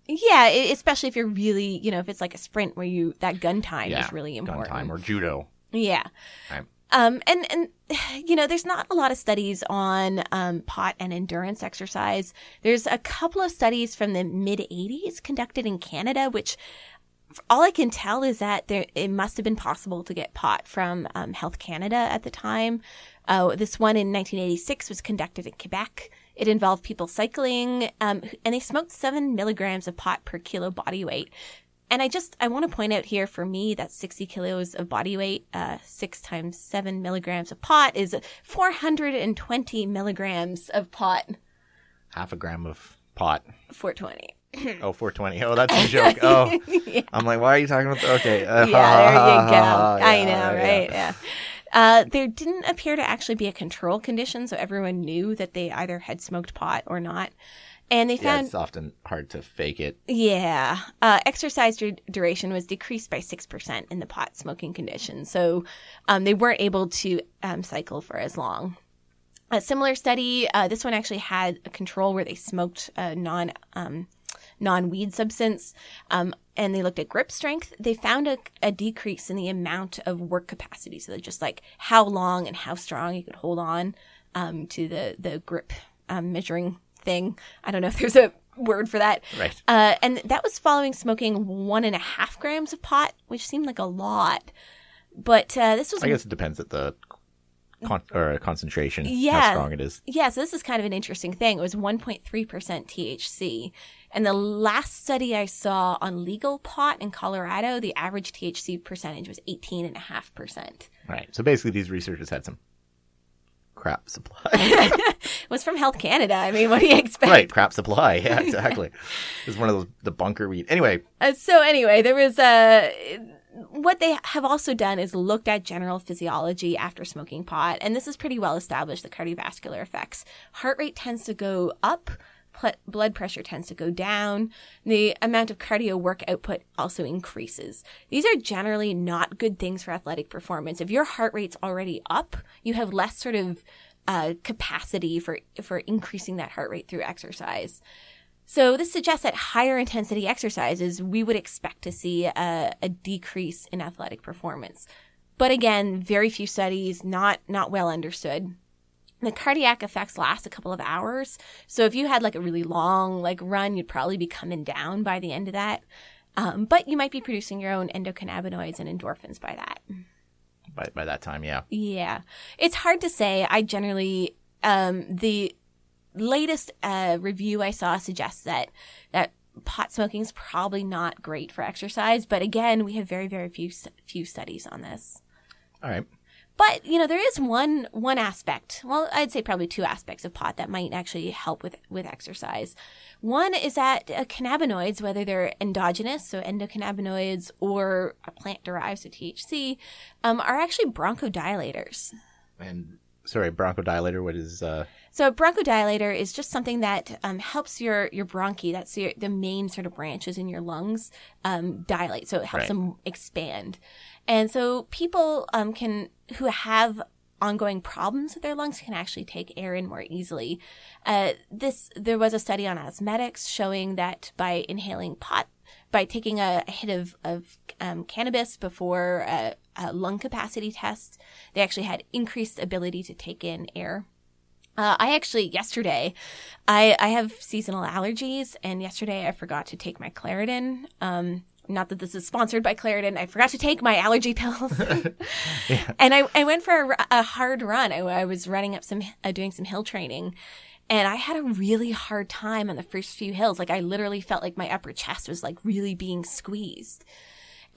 Yeah, especially if you're really, you know, if it's like a sprint where you that gun time yeah, is really important. Gun time or judo. Yeah. Right. Um, and and you know, there's not a lot of studies on um, pot and endurance exercise. There's a couple of studies from the mid '80s conducted in Canada, which all I can tell is that there it must have been possible to get pot from um, Health Canada at the time. Uh, this one in 1986 was conducted in Quebec. It involved people cycling, um, and they smoked seven milligrams of pot per kilo body weight. And I just, I want to point out here for me that 60 kilos of body weight, uh, six times seven milligrams of pot is 420 milligrams of pot. Half a gram of pot. 420. oh, 420. Oh, that's a joke. Oh, yeah. I'm like, why are you talking about? The- okay. Uh, yeah, there you go. yeah, I know, right? yeah. Uh, there didn't appear to actually be a control condition, so everyone knew that they either had smoked pot or not. And they found yeah, it's often hard to fake it. Yeah, uh, exercise du- duration was decreased by six percent in the pot smoking condition, so um, they weren't able to um, cycle for as long. A similar study, uh, this one actually had a control where they smoked a non um, non weed substance. Um, and they looked at grip strength, they found a, a, decrease in the amount of work capacity. So just like how long and how strong you could hold on um, to the the grip um, measuring thing. I don't know if there's a word for that. Right. Uh, and that was following smoking one and a half grams of pot, which seemed like a lot. But uh, this was. I guess it depends at the con- or concentration, yeah, how strong it is. Yeah, so this is kind of an interesting thing. It was 1.3% THC. And the last study I saw on legal pot in Colorado, the average THC percentage was 18.5%. Right. So basically, these researchers had some crap supply. it was from Health Canada. I mean, what do you expect? Right, crap supply. Yeah, exactly. it was one of those the bunker weed. Anyway. Uh, so anyway, there was a. Uh, what they have also done is looked at general physiology after smoking pot, and this is pretty well established. The cardiovascular effects. Heart rate tends to go up blood pressure tends to go down. The amount of cardio work output also increases. These are generally not good things for athletic performance. If your heart rate's already up, you have less sort of uh, capacity for for increasing that heart rate through exercise. So this suggests that higher intensity exercises, we would expect to see a, a decrease in athletic performance. But again, very few studies, not not well understood the cardiac effects last a couple of hours. So if you had like a really long like run, you'd probably be coming down by the end of that. Um, but you might be producing your own endocannabinoids and endorphins by that. By by that time, yeah. Yeah, it's hard to say. I generally um, the latest uh, review I saw suggests that that pot smoking is probably not great for exercise. But again, we have very very few few studies on this. All right. But you know, there is one one aspect. Well, I'd say probably two aspects of pot that might actually help with with exercise. One is that uh, cannabinoids, whether they're endogenous, so endocannabinoids, or a plant derived, so THC, um, are actually bronchodilators. And sorry, bronchodilator. What is? Uh... So a bronchodilator is just something that um, helps your your bronchi. That's your, the main sort of branches in your lungs um, dilate. So it helps right. them expand. And so people um, can who have ongoing problems with their lungs can actually take air in more easily. Uh, this there was a study on asthmatics showing that by inhaling pot, by taking a, a hit of of um, cannabis before a, a, lung capacity test, they actually had increased ability to take in air. Uh, I actually yesterday, I I have seasonal allergies, and yesterday I forgot to take my Claritin. Um, not that this is sponsored by Claritin. I forgot to take my allergy pills, and I I went for a, a hard run. I, I was running up some uh, doing some hill training, and I had a really hard time on the first few hills. Like I literally felt like my upper chest was like really being squeezed.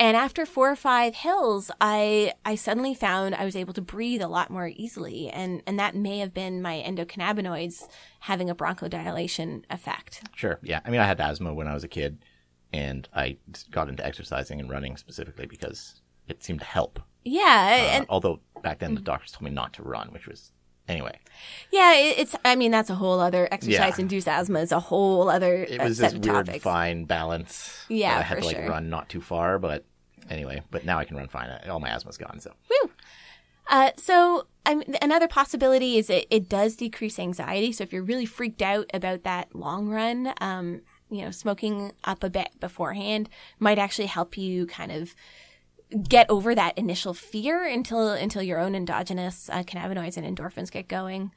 And after four or five hills, I I suddenly found I was able to breathe a lot more easily, and and that may have been my endocannabinoids having a bronchodilation effect. Sure. Yeah. I mean, I had asthma when I was a kid, and I got into exercising and running specifically because it seemed to help. Yeah, Uh, although back then the doctors told me not to run, which was anyway. yeah, it's I mean that's a whole other exercise Yeah. induced asthma is a whole other It was set this of weird, topics. fine balance. Yeah, I had to like sure. run not too far, but anyway. But now I can run fine. All my asthma's gone. So Uh, so um, another possibility is it, it does decrease anxiety. So if you're really freaked out about that long run, um, you know, smoking up a bit beforehand might actually help you kind of get over that initial fear until until your own endogenous uh, cannabinoids and endorphins get going.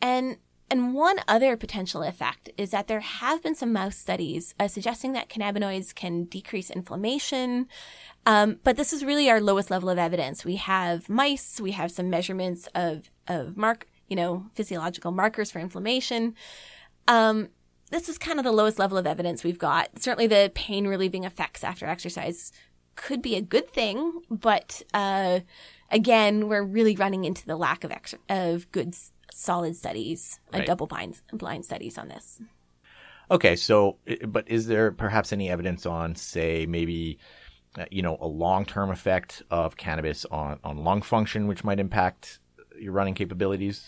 And and one other potential effect is that there have been some mouse studies uh, suggesting that cannabinoids can decrease inflammation. Um, but this is really our lowest level of evidence. We have mice, we have some measurements of of mark, you know, physiological markers for inflammation. Um, this is kind of the lowest level of evidence we've got. Certainly, the pain relieving effects after exercise could be a good thing, but uh, again, we're really running into the lack of ex- of good solid studies, uh, Right. double blind blind studies on this. Okay, so but is there perhaps any evidence on, say, maybe, uh, you know, a long-term effect of cannabis on on lung function, which might impact your running capabilities?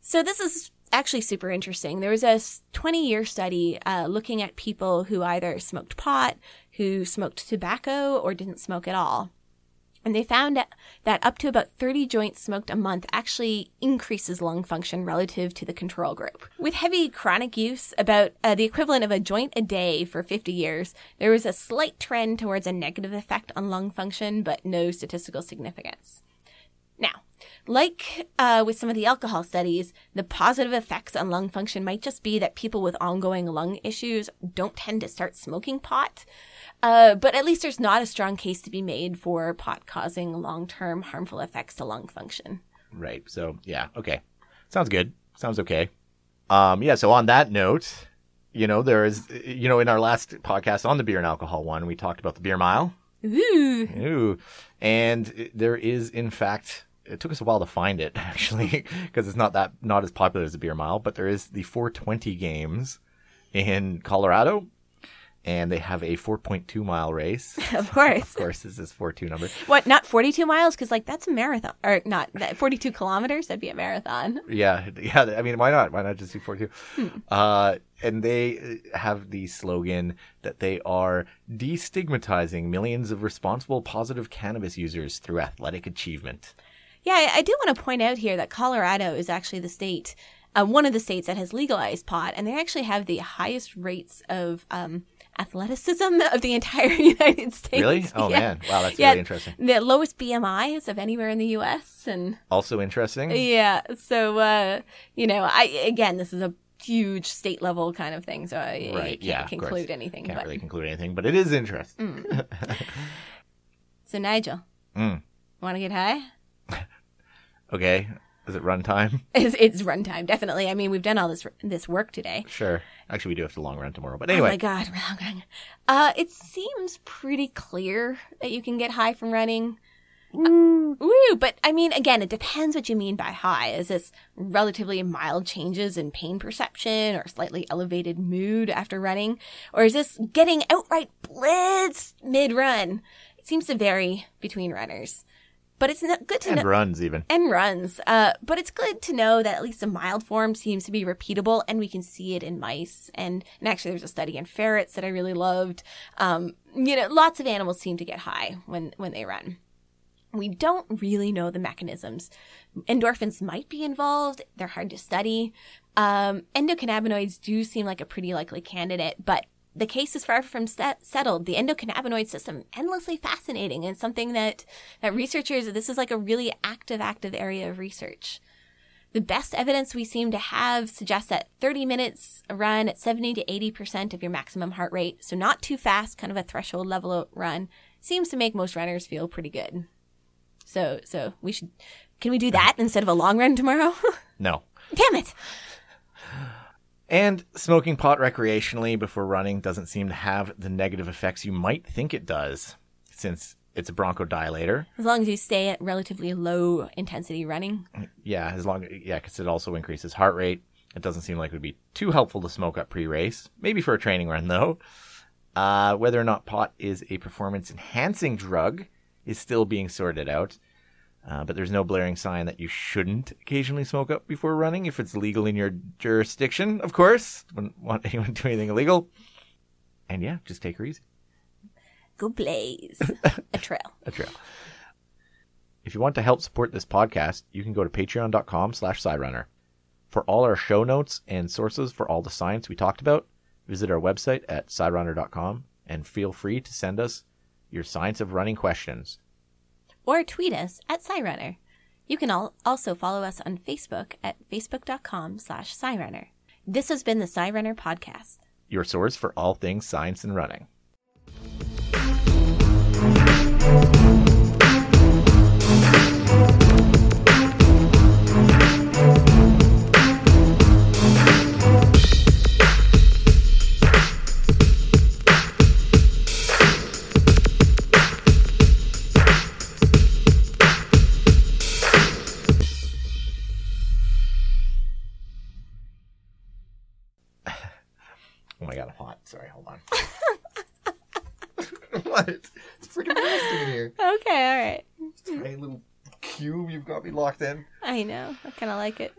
So this is actually super interesting. There was a 20 year study uh, looking at people who either smoked pot, who smoked tobacco, or didn't smoke at all. And they found that- up to about 30 joints smoked a month actually increases lung function relative to the control group. With heavy chronic use, about uh, the equivalent of a joint a day for 50 years, there was a slight trend towards a negative effect on lung function, but no statistical significance. Now, like uh, with some of the alcohol studies, the positive effects on lung function might just be that people with ongoing lung issues don't tend to start smoking pot. Uh, but at least there's not a strong case to be made for pot causing long term harmful effects to lung function. Right. So yeah, okay, sounds good. Sounds okay. Um, yeah. So on that note, you know, there is, you know, in our last podcast on the beer and alcohol one, we talked about the beer mile. Ooh. Ooh. And there is, in fact, it took us a while to find it actually, because it's not that not as popular as the beer mile. But there is the 420 games in Colorado, and they have a 4.2 mile race. Of course. of course, this is 42 number. What, not 42 miles? Because, like, that's a marathon. Or not, 42 kilometers? That'd be a marathon. Yeah, yeah. I mean, why not? Why not just do 42? Uh, and they uh, have the slogan that they are destigmatizing millions of responsible, positive cannabis users through athletic achievement. Yeah, I, I do want to point out here that Colorado is actually the state, uh, one of the states that has legalized pot, and they actually have the highest rates of um, athleticism of the entire United States. Really? Oh Yeah. man, wow, that's Yeah, really interesting. The lowest BMIs of anywhere in the U.S. and Also interesting. yeah, so uh, you know, I again, this is a huge state level kind of thing, so I I Right. can't Yeah. conclude anything. Can't but really conclude anything, but it is interesting. so Nigel, Mm. want to get high? Okay. Is it runtime? It's, it's runtime, definitely. I mean, we've done all this this work today. Sure. Actually, we do have to long run tomorrow, but anyway. Oh my god, we're going. Uh, it seems pretty clear that you can get high from running. Uh, woo! But I mean, again, it depends what you mean by high. Is this relatively mild changes in pain perception or slightly elevated mood after running? Or is this getting outright blitzed mid run? It seems to vary between runners. But it's not good to and know runs even. and runs. Uh, but it's good to know that at least a mild form seems to be repeatable, and we can see it in mice. And, and actually, there's a study in ferrets that I really loved. Um, you know, lots of animals seem to get high when when they run. We don't really know the mechanisms. Endorphins might be involved. They're hard to study. Um, endocannabinoids do seem like a pretty likely candidate, but the case is far from set- settled. The endocannabinoid system endlessly fascinating and something that that researchers this is like a really active active area of research. The best evidence we seem to have suggests that 30 minutes a run at 70 to 80% of your maximum heart rate, so not too fast, kind of a threshold level run, seems to make most runners feel pretty good. So, so we should, can we do that instead of a long run tomorrow? No. Damn it. And smoking pot recreationally before running doesn't seem to have the negative effects you might think it does, since it's a bronchodilator. As long as you stay at relatively low intensity running. Yeah, as long yeah, because it also increases heart rate. It doesn't seem like it would be too helpful to smoke up pre-race. Maybe for a training run though. Uh, whether or not pot is a performance enhancing drug is still being sorted out. Uh, but there's no blaring sign that you shouldn't occasionally smoke up before running if it's legal in your jurisdiction, of course. Wouldn't want anyone to do anything illegal. And yeah, just take her easy. Go blaze. a trail. A trail. If you want to help support this podcast, you can go to patreon.com slash SciRunner. For all our show notes and sources for all the science we talked about, visit our website at SciRunner.com and feel free to send us your science of running questions. Or tweet us at SciRunner. You can al- also follow us on Facebook at facebook.com slash SciRunner. This has been the SciRunner podcast. Your source for all things science and running. Locked in. I know. I kind of like it.